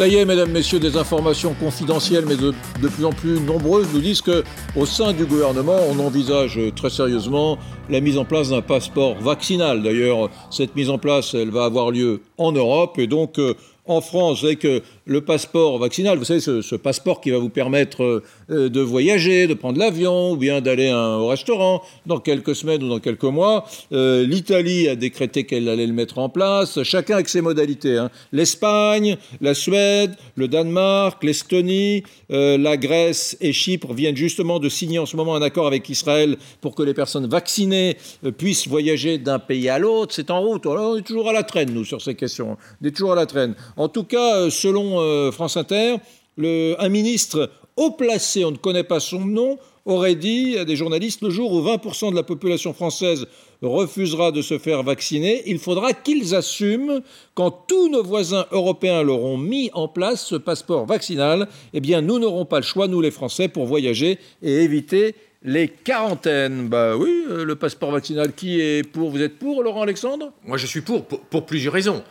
Ça y est, mesdames, messieurs, des informations confidentielles, mais de, de plus en plus nombreuses, nous disent que au sein du gouvernement, on envisage très sérieusement la mise en place d'un passeport vaccinal. D'ailleurs, cette mise en place, elle va avoir lieu en Europe, et donc euh, en France, avec le passeport vaccinal, vous savez, ce, passeport qui va vous permettre euh, de voyager, de prendre l'avion, ou bien d'aller au restaurant dans quelques semaines ou dans quelques mois. Euh, L'Italie a décrété qu'elle allait le mettre en place, chacun avec ses modalités. Hein. L'Espagne, la Suède, le Danemark, l'Estonie, euh, la Grèce et Chypre viennent justement de signer en ce moment un accord avec Israël pour que les personnes vaccinées puissent voyager d'un pays à l'autre. C'est en route. on est toujours à la traîne, nous, sur ces questions. On est toujours à la traîne. En tout cas, selon euh, France Inter, un ministre haut placé, on ne connaît pas son nom, aurait dit à des journalistes le jour où 20% de la population française refusera de se faire vacciner, il faudra qu'ils assument quand tous nos voisins européens l'auront mis en place, ce passeport vaccinal, eh bien nous n'aurons pas le choix, nous les Français, pour voyager et éviter les quarantaines. Bah oui, euh, le passeport vaccinal, qui est pour? Vous êtes pour, Laurent Alexandre? Moi je suis pour, pour plusieurs raisons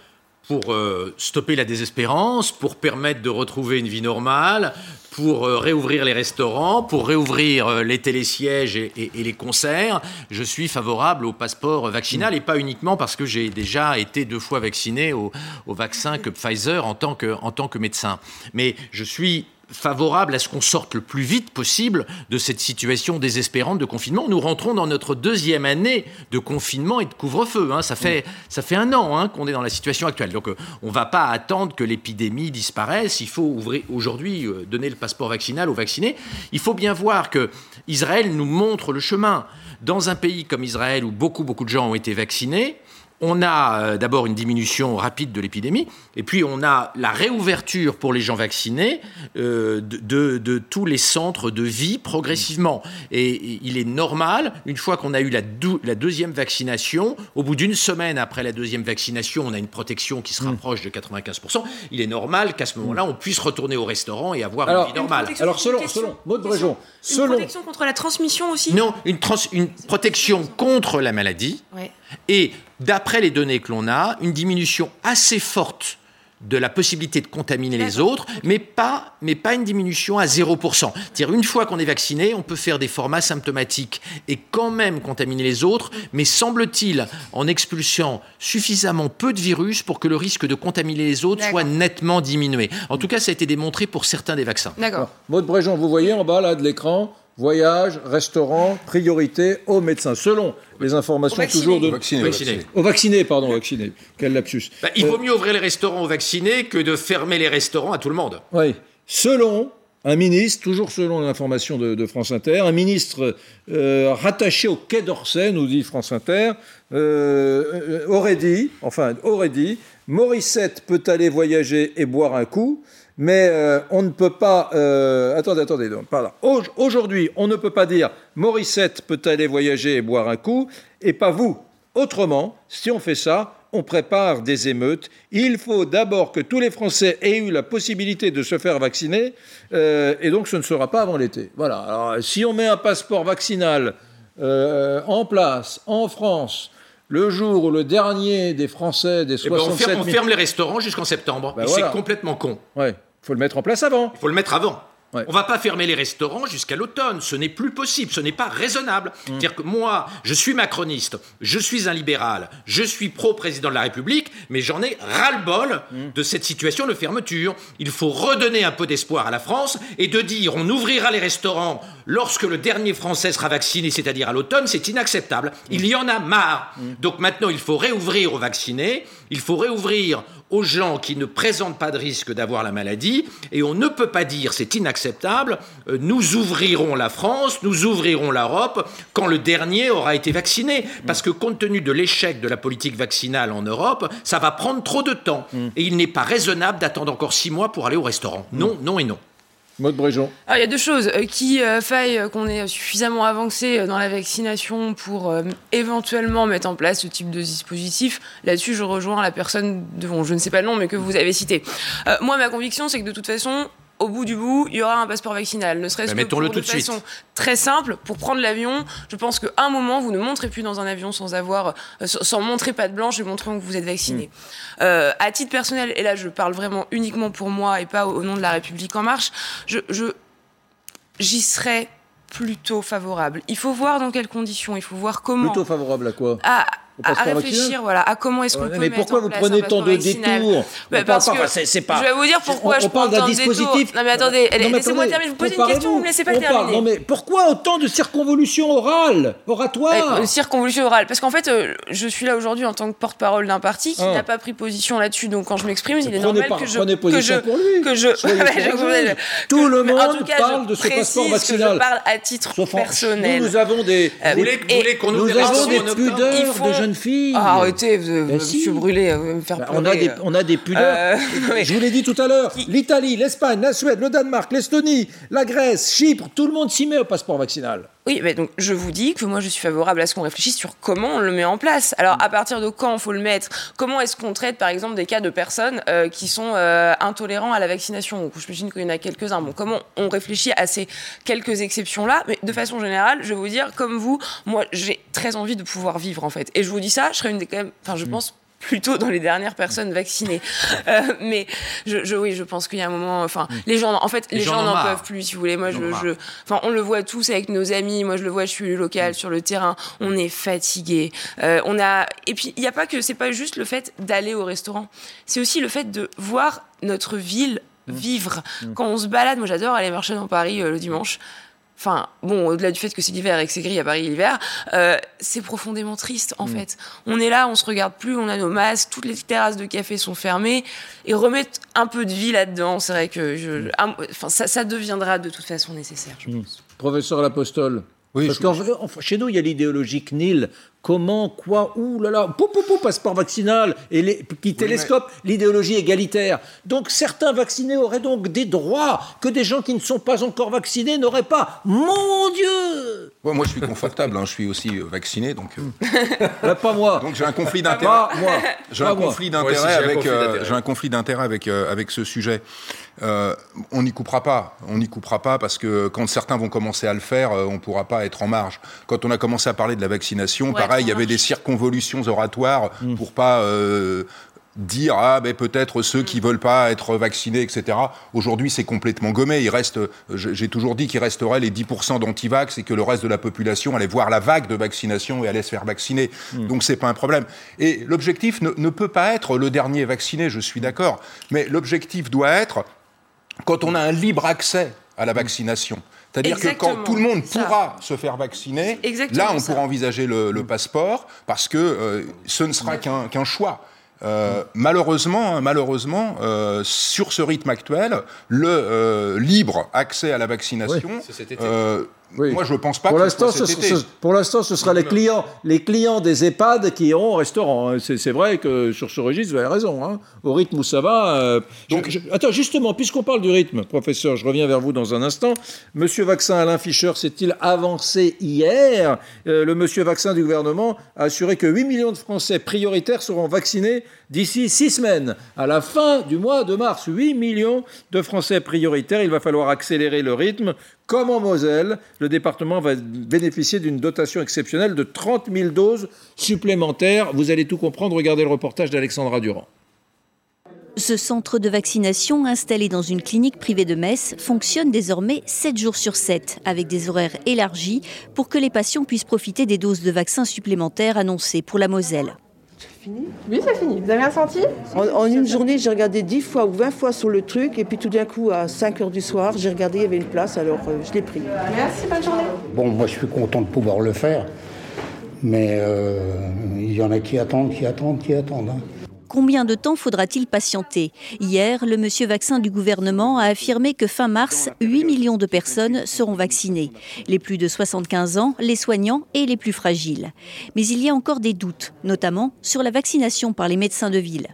pour euh, stopper la désespérance, pour permettre de retrouver une vie normale, pour euh, réouvrir les restaurants, pour réouvrir euh, les télésièges et, les concerts. Je suis favorable au passeport vaccinal et pas uniquement parce que j'ai déjà été deux fois vacciné au, vaccin que Pfizer en tant que, en tant que médecin. Mais je suis favorable à ce qu'on sorte le plus vite possible de cette situation désespérante de confinement. Nous rentrons dans notre deuxième année de confinement et de couvre-feu. Hein. Ça, fait, ça fait un an hein, qu'on est dans la situation actuelle. Donc euh, on ne va pas attendre que l'épidémie disparaisse. Il faut ouvrir aujourd'hui euh, donner le passeport vaccinal aux vaccinés. Il faut bien voir que Israël nous montre le chemin. Dans un pays comme Israël où beaucoup beaucoup de gens ont été vaccinés, on a euh, d'abord une diminution rapide de l'épidémie, et puis on a la réouverture pour les gens vaccinés euh, de, tous les centres de vie progressivement. Et, il est normal, une fois qu'on a eu la, deuxième vaccination, au bout d'une semaine après la deuxième vaccination, on a une protection qui se mm. rapproche de 95%, il est normal qu'à ce moment-là, on puisse retourner au restaurant et avoir une vie normale. Alors selon, selon Maud Bréjon, selon... Une protection contre la transmission aussi? Non, une, une protection contre la maladie. Et d'après les données que l'on a, une diminution assez forte de la possibilité de contaminer les autres, mais pas, mais pas une diminution à 0%. C'est-à-dire, une fois qu'on est vacciné, on peut faire des formats symptomatiques et quand même contaminer les autres, mais semble-t-il, en expulsant suffisamment peu de virus pour que le risque de contaminer les autres soit nettement diminué. En tout cas, ça a été démontré pour certains des vaccins. D'accord. Maud Bréjon, vous voyez en bas là de l'écran, voyage, restaurant, priorité aux médecins, selon les informations toujours de... Vaccinés, vaccinés. Aux vaccinés, pardon, vaccinés. Quel lapsus. Bah, il vaut euh, mieux ouvrir les restaurants aux vaccinés que de fermer les restaurants à tout le monde. Oui. Selon un ministre, toujours selon l'information de, France Inter, un ministre euh, rattaché au Quai d'Orsay, nous dit France Inter, euh, aurait dit, enfin, aurait dit, Morissette peut aller voyager et boire un coup, mais euh, on ne peut pas. Euh, attendez, attendez, pardon. Aujourd'hui, on ne peut pas dire Morissette peut aller voyager et boire un coup, et pas vous. Autrement, si on fait ça, on prépare des émeutes. Il faut d'abord que tous les Français aient eu la possibilité de se faire vacciner, euh, et donc ce ne sera pas avant l'été. Voilà. Alors, si on met un passeport vaccinal en place en France, le jour où le dernier des Français des 67 eh ben, on, ferme, les restaurants jusqu'en septembre. Ben c'est complètement con. Ouais. Il faut le mettre en place avant. Il faut le mettre avant. On On va pas fermer les restaurants jusqu'à l'automne. Ce n'est plus possible. Ce n'est pas raisonnable. Mm. C'est-à-dire que moi, je suis macroniste, je suis un libéral, je suis pro-président de la République, mais j'en ai ras-le-bol mm. de cette situation de fermeture. Il faut redonner un peu d'espoir à la France et de dire on ouvrira les restaurants lorsque le dernier Français sera vacciné, c'est-à-dire à, l'automne, c'est inacceptable. Il y en a marre. Mm. Donc maintenant, il faut réouvrir aux vaccinés, il faut réouvrir aux gens qui ne présentent pas de risque d'avoir la maladie, et on ne peut pas dire c'est inacceptable, euh, nous ouvrirons la France, nous ouvrirons l'Europe quand le dernier aura été vacciné, parce que compte tenu de l'échec de la politique vaccinale en Europe, ça va prendre trop de temps, et il n'est pas raisonnable d'attendre encore six mois pour aller au restaurant. Non, non et non. Il y a deux choses. Euh, qui euh, faille qu'on ait suffisamment avancé dans la vaccination pour éventuellement mettre en place ce type de dispositif. Là-dessus, je rejoins la personne dont je ne sais pas le nom, mais que vous avez cité. moi, ma conviction, c'est que de toute façon, au bout du bout, il y aura un passeport vaccinal. Ne serait-ce que pour, de façon très simple, pour prendre l'avion. Je pense qu'à un moment, vous ne montrez plus dans un avion sans avoir, euh, sans montrer pas de blanche et montrant que vous êtes vacciné. Mm. Euh, à titre personnel, et là je parle vraiment uniquement pour moi et pas au, nom de la République en marche, je, j'y serais plutôt favorable. Il faut voir dans quelles conditions, il faut voir comment. Plutôt favorable à quoi? À, réfléchir voilà, à comment est-ce qu'on peut Mais pourquoi vous prenez tant de détours Parce que c'est pas. Je vais vous dire pourquoi on, je parle d'un dispositif. Non mais attendez, laissez-moi terminer. Vous posez une question, vous me laissez pas terminer. Non mais pourquoi autant de circonvolutions orales, oratoires Circonvolutions orales, parce qu'en fait, euh, je suis là aujourd'hui en tant que porte-parole d'un parti qui ah. n'a pas pris position là-dessus. Donc quand je m'exprime, il est normal que je que je que je tout le monde parle de ce passeport vaccinal. Je parle à titre personnel. Nous avons des vous voulez qu'on nous avons des pudeurs de fille. Ah, arrêtez, ben monsieur Brûlé, vous me faire bah, on, a des, on a des pudeurs. Euh, Je vous l'ai dit tout à l'heure, l'Italie, l'Espagne, la Suède, le Danemark, l'Estonie, la Grèce, Chypre, tout le monde s'y met au passeport vaccinal. Oui, mais donc je vous dis que moi je suis favorable à ce qu'on réfléchisse sur comment on le met en place. Alors à partir de quand faut le mettre? Comment est-ce qu'on traite par exemple des cas de personnes euh, qui sont euh, intolérants à la vaccination? Je J'imagine qu'il y en a quelques-uns. Bon, comment on réfléchit à ces quelques exceptions-là? Mais de façon générale, je vais vous dire, comme vous, moi j'ai très envie de pouvoir vivre en fait. Et je vous dis ça, je serais une des quand même, enfin je mm. pense plutôt dans les dernières personnes vaccinées. Euh, mais je, je, oui, je pense qu'il y a un moment. Enfin, mm. les gens, en fait, les, gens, n'en peuvent plus, si vous voulez. Moi, je, je, enfin, on le voit tous avec nos amis. Moi, je le vois, je suis local mm. sur le terrain. On est fatigué. Euh, on a. Et puis, il n'y a pas que. C'est pas juste le fait d'aller au restaurant. C'est aussi le fait de voir notre ville mm. vivre. Quand on se balade, moi, j'adore aller marcher dans Paris euh, le dimanche. Enfin, bon, au-delà du fait que c'est l'hiver et que c'est gris à Paris l'hiver, euh, c'est profondément triste en mm. fait. On est là, on se regarde plus, on a nos masques, toutes les terrasses de café sont fermées et remettre un peu de vie là-dedans, c'est vrai que je, mm. enfin, ça, deviendra de toute façon nécessaire. Je mm. pense. Professeur L'Apostole. Oui, Parce que chez nous, il y a l'idéologie CNIL Comment, quoi, où, là là, pou, pou, pou, passeport vaccinal, et les, qui télescope l'idéologie égalitaire. Donc certains vaccinés auraient donc des droits que des gens qui ne sont pas encore vaccinés n'auraient pas. Mon Dieu Moi, je suis confortable, hein, je suis aussi euh, vacciné, donc... Euh. pas moi Donc j'ai un conflit d'intérêt. moi J'ai un, conflit d'intérêt avec, euh, j'ai un conflit d'intérêt avec, avec ce sujet. On n'y coupera pas, on n'y coupera pas parce que quand certains vont commencer à le faire, on ne pourra pas être en marge. Quand on a commencé à parler de la vaccination, il y avait des circonvolutions oratoires mm. pour pas euh, dire ah ben peut-être ceux qui veulent pas être vaccinés etc. Aujourd'hui c'est complètement gommé. Il reste, j'ai toujours dit qu'il resterait les 10% d'antivax et que le reste de la population allait voir la vague de vaccination et allait se faire vacciner. Donc mm. Donc c'est pas un problème. Et l'objectif ne, ne, peut pas être le dernier vacciné, je suis d'accord. Mais l'objectif doit être quand on a un libre accès à la vaccination. C'est-à-dire que quand tout le monde pourra se faire vacciner, là, on pourra envisager le, passeport parce que euh, ce ne sera qu'un choix. Euh, malheureusement, hein, malheureusement, euh, sur ce rythme actuel, le libre accès à la vaccination moi, je ne pense pas pour l'instant, ce, ce, Pour l'instant, ce sera les clients, les clients des EHPAD qui iront au restaurant. Hein. C'est vrai que sur ce registre, vous avez raison. Hein. Au rythme où ça va. Euh, Donc, attends, justement, puisqu'on parle du rythme, professeur, je reviens vers vous dans un instant. Monsieur Vaccin Alain Fischer s'est-il avancé hier? Euh, Le monsieur Vaccin du gouvernement a assuré que 8 millions de Français prioritaires seront vaccinés d'ici 6 semaines. À la fin du mois de mars, 8 millions de Français prioritaires. Il va falloir accélérer le rythme comme en Moselle, le département va bénéficier d'une dotation exceptionnelle de 30 000 doses supplémentaires. Vous allez tout comprendre, regardez le reportage d'Alexandra Durand. Ce centre de vaccination installé dans une clinique privée de Metz fonctionne désormais 7 jours sur 7 avec des horaires élargis pour que les patients puissent profiter des doses de vaccins supplémentaires annoncées pour la Moselle. Oui, c'est fini. Vous avez un senti? En, une journée, j'ai regardé 10 fois ou 20 fois sur le truc, et puis tout d'un coup, à 5 h du soir, j'ai regardé, il y avait une place, alors euh, je l'ai pris. Merci, bonne journée. Bon, moi, je suis content de pouvoir le faire, mais euh, il y en a qui attendent, qui attendent, qui attendent. Hein. Combien de temps faudra-t-il patienter Hier, le monsieur vaccin du gouvernement a affirmé que fin mars, 8 millions de personnes seront vaccinées. Les plus de 75 ans, les soignants et les plus fragiles. Mais il y a encore des doutes, notamment sur la vaccination par les médecins de ville.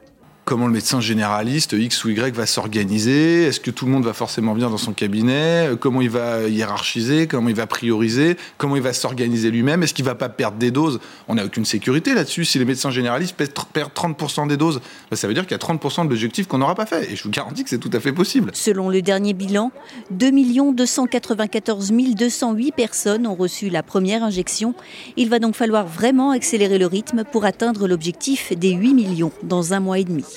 Comment le médecin généraliste X ou Y va s'organiser, est-ce que tout le monde va forcément bien dans son cabinet, comment il va hiérarchiser, comment il va prioriser, comment il va s'organiser lui-même, est-ce qu'il va pas perdre des doses? On n'a aucune sécurité là-dessus. Si les médecins généralistes perdent 30% des doses, bah, ça veut dire qu'il y a 30% de l'objectif qu'on n'aura pas fait. Et je vous garantis que c'est tout à fait possible. Selon le dernier bilan, 2 294 208 personnes ont reçu la première injection. Il va donc falloir vraiment accélérer le rythme pour atteindre l'objectif des 8 millions dans un mois et demi.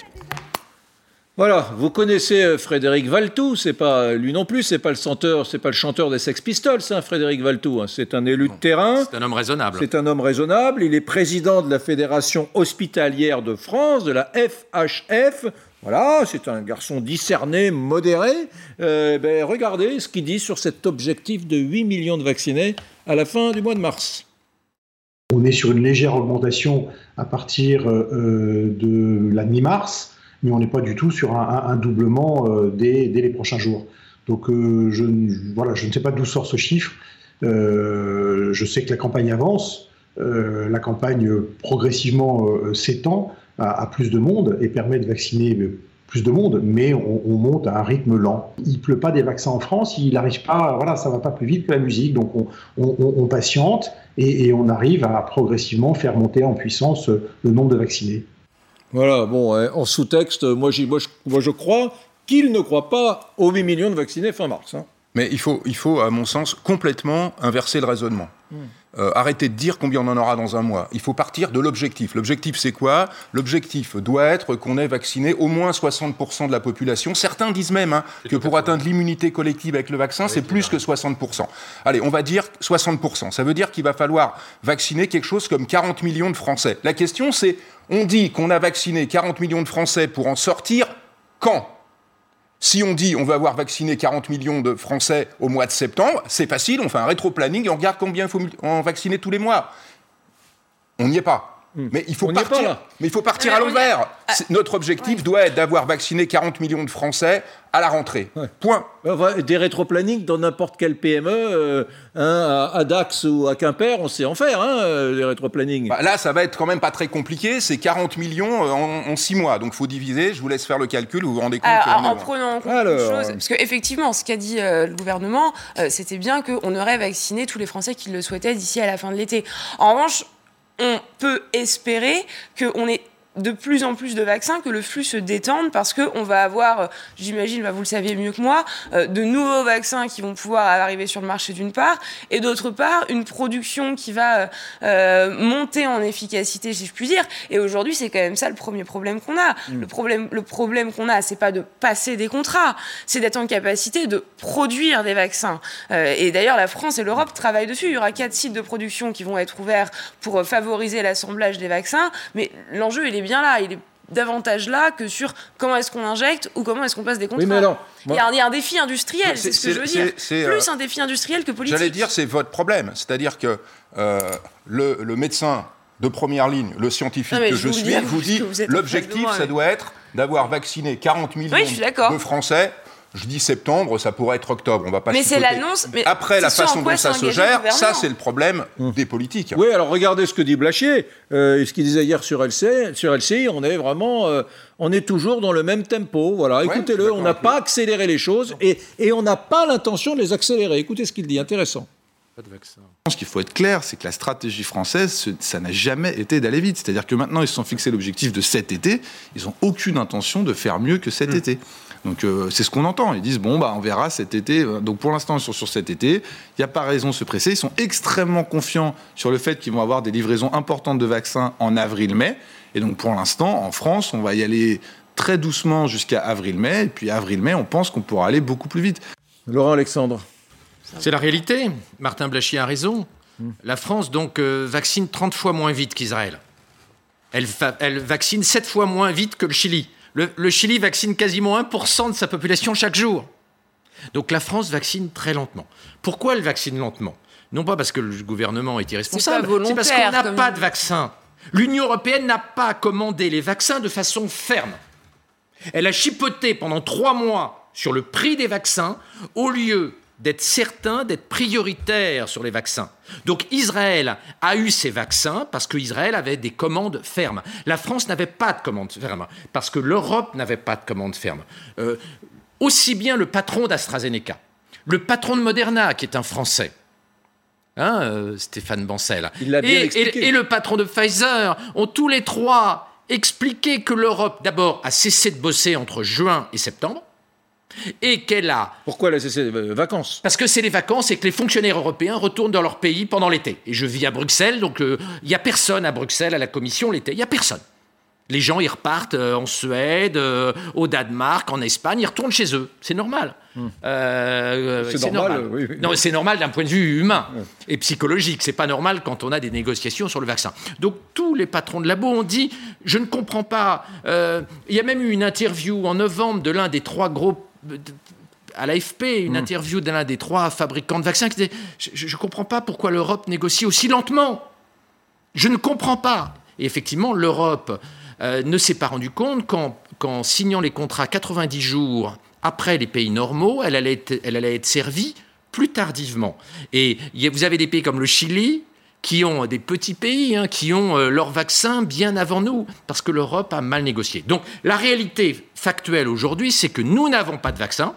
Voilà, vous connaissez euh, Frédéric Valtou, c'est pas euh, lui non plus, c'est pas le chanteur, c'est pas le chanteur des Sex Pistols, hein, Frédéric Valtou, hein. c'est un élu de terrain. C'est un homme raisonnable. C'est un homme raisonnable, il est président de la Fédération hospitalière de France, de la FHF. Voilà, c'est un garçon discerné, modéré. Euh, ben, regardez ce qu'il dit sur cet objectif de 8 millions de vaccinés à la fin du mois de mars. On est sur une légère augmentation à partir de la mi-mars mais on n'est pas du tout sur un, doublement euh, dès, les prochains jours. Donc euh, je, voilà, je ne sais pas d'où sort ce chiffre. Euh, je sais que la campagne avance, la campagne progressivement s'étend à, plus de monde et permet de vacciner plus de monde, mais on, monte à un rythme lent. Il pleut pas des vaccins en France, il n'arrive pas, voilà, ça va pas plus vite que la musique, donc on, patiente et, on arrive à progressivement faire monter en puissance le nombre de vaccinés. Voilà, bon, hein, en sous-texte, moi, moi, je crois qu'il ne croit pas aux 8 millions de vaccinés fin mars. Hein. Mais il faut, il faut, à mon sens, complètement inverser le raisonnement. Euh, arrêtez de dire combien on en aura dans un mois. Il faut partir de l'objectif. L'objectif, c'est quoi? L'objectif doit être qu'on ait vacciné au moins 60% de la population. Certains disent même hein, que pour atteindre l'immunité collective avec le vaccin, c'est plus que 60%. Allez, on va dire 60%. Ça veut dire qu'il va falloir vacciner quelque chose comme 40 millions de Français. La question, c'est on dit qu'on a vacciné 40 millions de Français pour en sortir quand? Si on dit on va avoir vacciné 40 millions de Français au mois de septembre, c'est facile, on fait un rétro-planning et on regarde combien il faut en vacciner tous les mois. On n'y est pas. Hmm. Mais il faut partir, mais il faut partir à l'envers. Notre objectif doit être d'avoir vacciné 40 millions de Français à la rentrée. Point. Des rétroplanning dans n'importe quel PME, euh, hein, à Dax ou à Quimper, on sait en faire, hein, euh, les rétroplanning. Bah, là, ça va être quand même pas très compliqué. C'est 40 millions euh, en, 6 mois. Donc, il faut diviser. Je vous laisse faire le calcul. Vous vous rendez compte En prenant en compte une chose, parce qu'effectivement, ce qu'a dit le gouvernement, c'était bien qu'on aurait vacciné tous les Français qui le souhaitaient d'ici à la fin de l'été. En revanche, on peut espérer qu'on ait de plus en plus de vaccins, que le flux se détende parce qu'on va avoir, euh, j'imagine, bah, vous le saviez mieux que moi, euh, de nouveaux vaccins qui vont pouvoir arriver sur le marché d'une part, et d'autre part, une production qui va euh, monter en efficacité, si je puis dire. Et aujourd'hui, c'est quand même ça le premier problème qu'on a. Mm. Le problème, le problème qu'on a, c'est pas de passer des contrats, c'est d'être en capacité de produire des vaccins. et d'ailleurs, la France et l'Europe travaillent dessus. Il y aura quatre sites de production qui vont être ouverts pour favoriser l'assemblage des vaccins, mais l'enjeu, il est bien là. Il est davantage là que sur comment est-ce qu'on injecte ou comment est-ce qu'on passe des contrats. il, y a, un défi industriel, c'est ce que je veux dire. Plus euh, un défi industriel que politique. J'allais dire, c'est votre problème. C'est-à-dire que euh, le, médecin de première ligne, le scientifique que je, suis, vous dit l'objectif, ça doit être d'avoir vacciné 40 millions de Français je dis septembre, ça pourrait être octobre. On va pas. Mais c'est l'annonce. Après, la façon dont ça se gère, ça c'est le problème hum. des politiques. Oui, alors regardez ce que dit Blachier, euh, ce qu'il disait hier sur LCI. Sur LCI, on est vraiment, euh, on est toujours dans le même tempo. Voilà, écoutez-le. On n'a pas accéléré les choses et, et on n'a pas l'intention de les accélérer. Écoutez ce qu'il dit, intéressant. Pas de vaccin. Ce qu'il faut être clair, c'est que la stratégie française, ça n'a jamais été d'aller vite. C'est-à-dire que maintenant, ils se sont fixés l'objectif de cet été. Ils n'ont aucune intention de faire mieux que cet hum. été. Donc euh, c'est ce qu'on entend. Ils disent bon bah on verra cet été. Donc pour l'instant ils sont sur cet été. Il n'y a pas raison de se presser. Ils sont extrêmement confiants sur le fait qu'ils vont avoir des livraisons importantes de vaccins en avril-mai. Et donc pour l'instant en France on va y aller très doucement jusqu'à avril-mai. Et puis avril-mai on pense qu'on pourra aller beaucoup plus vite. Laurent Alexandre. C'est la réalité. Martin Blachier a raison. La France donc euh, vaccine 30 fois moins vite qu'Israël. Elle, elle, vaccine 7 fois moins vite que le Chili. Le, Chili vaccine quasiment 1% de sa population chaque jour. Donc la France vaccine très lentement. Pourquoi elle vaccine lentement? Non pas parce que le gouvernement est irresponsable, c'est parce qu'on n'a pas de vaccin. L'Union européenne n'a pas commandé les vaccins de façon ferme. Elle a chipoté pendant trois mois sur le prix des vaccins au lieu d'être certain d'être prioritaire sur les vaccins. Donc Israël a eu ses vaccins parce qu'Israël avait des commandes fermes. La France n'avait pas de commandes fermes parce que l'Europe n'avait pas de commandes fermes. Euh, aussi bien le patron d'AstraZeneca, le patron de Moderna, qui est un Français, hein, euh, Stéphane Bancel, et le patron de Pfizer ont tous les trois expliqué que l'Europe, d'abord, a cessé de bosser entre juin et septembre, et qu'elle a... Pourquoi elle a cessé les vacances? Parce que c'est les vacances et que les fonctionnaires européens retournent dans leur pays pendant l'été. Et je vis à Bruxelles, donc euh, il n'y a personne à Bruxelles, à la Commission l'été. Il n'y a personne. Les gens, ils repartent euh, en Suède, euh, au Danemark, en Espagne, ils retournent chez eux. C'est normal. Hmm. c'est normal. Oui, Non, c'est normal d'un point de vue humain et psychologique. C'est pas normal quand on a des négociations sur le vaccin. Donc tous les patrons de labo ont dit je ne comprends pas. Il y a même eu une interview en novembre de l'un des trois groupes à l'AFP, une hmm. interview d'un des trois fabricants de vaccins qui disait Je ne comprends pas pourquoi l'Europe négocie aussi lentement. Je ne comprends pas. Et effectivement, l'Europe euh, ne s'est pas rendu compte qu'en signant les contrats 90 jours après les pays normaux, elle allait être, elle allait être servie plus tardivement. Et vous avez des pays comme le Chili, qui ont des petits pays, hein, qui ont euh, leur vaccin bien avant nous, parce que l'Europe a mal négocié. Donc la réalité factuelle aujourd'hui, c'est que nous n'avons pas de vaccin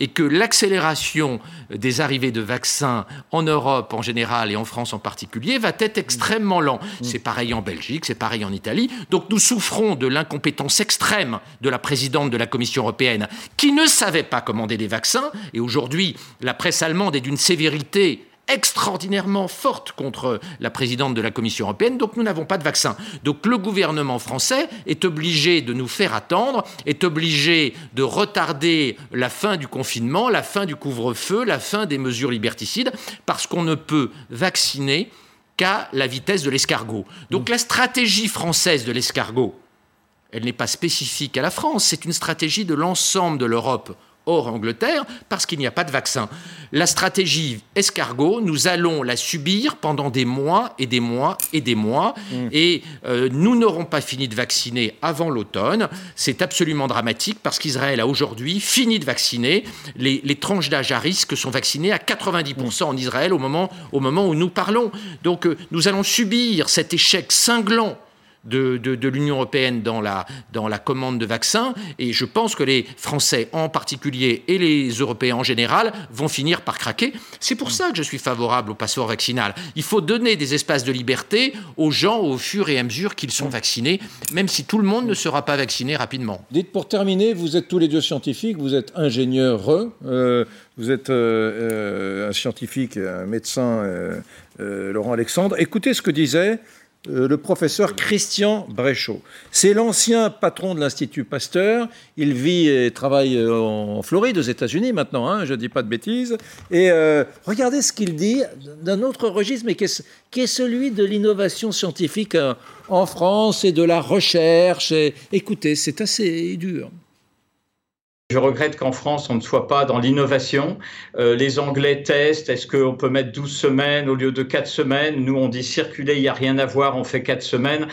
et que l'accélération des arrivées de vaccins en Europe en général et en France en particulier va être extrêmement lent. Mm. C'est pareil en Belgique, c'est pareil en Italie. Donc nous souffrons de l'incompétence extrême de la présidente de la Commission européenne qui ne savait pas commander des vaccins. Et aujourd'hui, la presse allemande est d'une sévérité extraordinairement forte contre la présidente de la Commission européenne, donc nous n'avons pas de vaccin. Donc le gouvernement français est obligé de nous faire attendre, est obligé de retarder la fin du confinement, la fin du couvre-feu, la fin des mesures liberticides, parce qu'on ne peut vacciner qu'à la vitesse de l'escargot. Donc la stratégie française de l'escargot, elle n'est pas spécifique à la France, c'est une stratégie de l'ensemble de l'Europe hors Angleterre parce qu'il n'y a pas de vaccin. La stratégie escargot, nous allons la subir pendant des mois et des mois et des mois mm. et euh, nous n'aurons pas fini de vacciner avant l'automne. C'est absolument dramatique parce qu'Israël a aujourd'hui fini de vacciner. Les, tranches d'âge à risque sont vaccinées à 90% en Israël au moment, au moment où nous parlons. Donc euh, nous allons subir cet échec cinglant de, l'Union européenne dans la, commande de vaccins. Et je pense que les Français en particulier et les Européens en général vont finir par craquer. C'est pour ça que je suis favorable au passeport vaccinal. Il faut donner des espaces de liberté aux gens au fur et à mesure qu'ils sont vaccinés, même si tout le monde ne sera pas vacciné rapidement. Dites pour terminer, vous êtes tous les deux scientifiques, vous êtes ingénieurs, euh, vous êtes euh, euh, un scientifique, un médecin, Laurent Alexandre. Écoutez ce que disait le professeur Christian Bréchot. C'est l'ancien patron de l'Institut Pasteur. Il vit et travaille euh, en Floride, aux États-Unis maintenant, hein, je ne dis pas de bêtises. Et euh, regardez ce qu'il dit d'un autre registre, mais qui est, celui de l'innovation scientifique en France et de la recherche. écoutez, c'est assez dur. Je regrette qu'en France, on ne soit pas dans l'innovation. Euh, les Anglais testent, est-ce qu'on peut mettre 12 semaines au lieu de 4 semaines? Nous, on dit circuler, il n'y a rien à voir, on fait 4 semaines.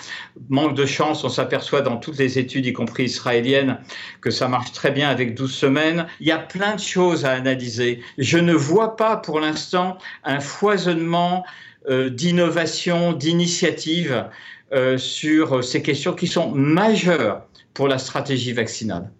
Manque de chance, on s'aperçoit dans toutes les études, y compris israéliennes, que ça marche très bien avec 12 semaines. Il y a plein de choses à analyser. Je ne vois pas pour l'instant un foisonnement euh, d'innovation, d'initiative euh, sur ces questions qui sont majeures pour la stratégie vaccinale.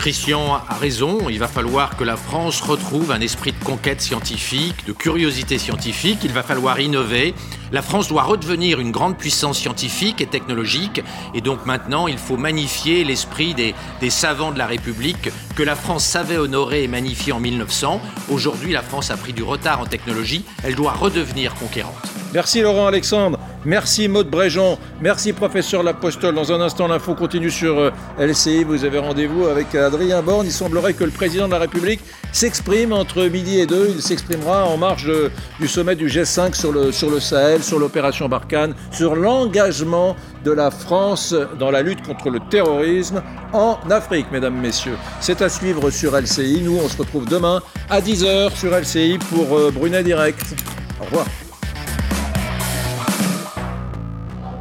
Christian a raison, il va falloir que la France retrouve un esprit de conquête scientifique, de curiosité scientifique, il va falloir innover. La France doit redevenir une grande puissance scientifique et technologique, et donc maintenant il faut magnifier l'esprit des, des savants de la République que la France savait honorer et magnifier en 1900. Aujourd'hui, la France a pris du retard en technologie, elle doit redevenir conquérante. Merci Laurent Alexandre. Merci Maude Bréjon, merci professeur Lapostole. Dans un instant, l'info continue sur euh, LCI. Vous avez rendez-vous avec Adrien Borne. Il semblerait que le président de la République s'exprime entre midi et deux. Il s'exprimera en marge du sommet du G5 sur le, sur le Sahel, sur l'opération Barkhane, sur l'engagement de la France dans la lutte contre le terrorisme en Afrique, mesdames, messieurs. C'est à suivre sur LCI. Nous, on se retrouve demain à 10h sur LCI pour euh, Brunet Direct. Au revoir.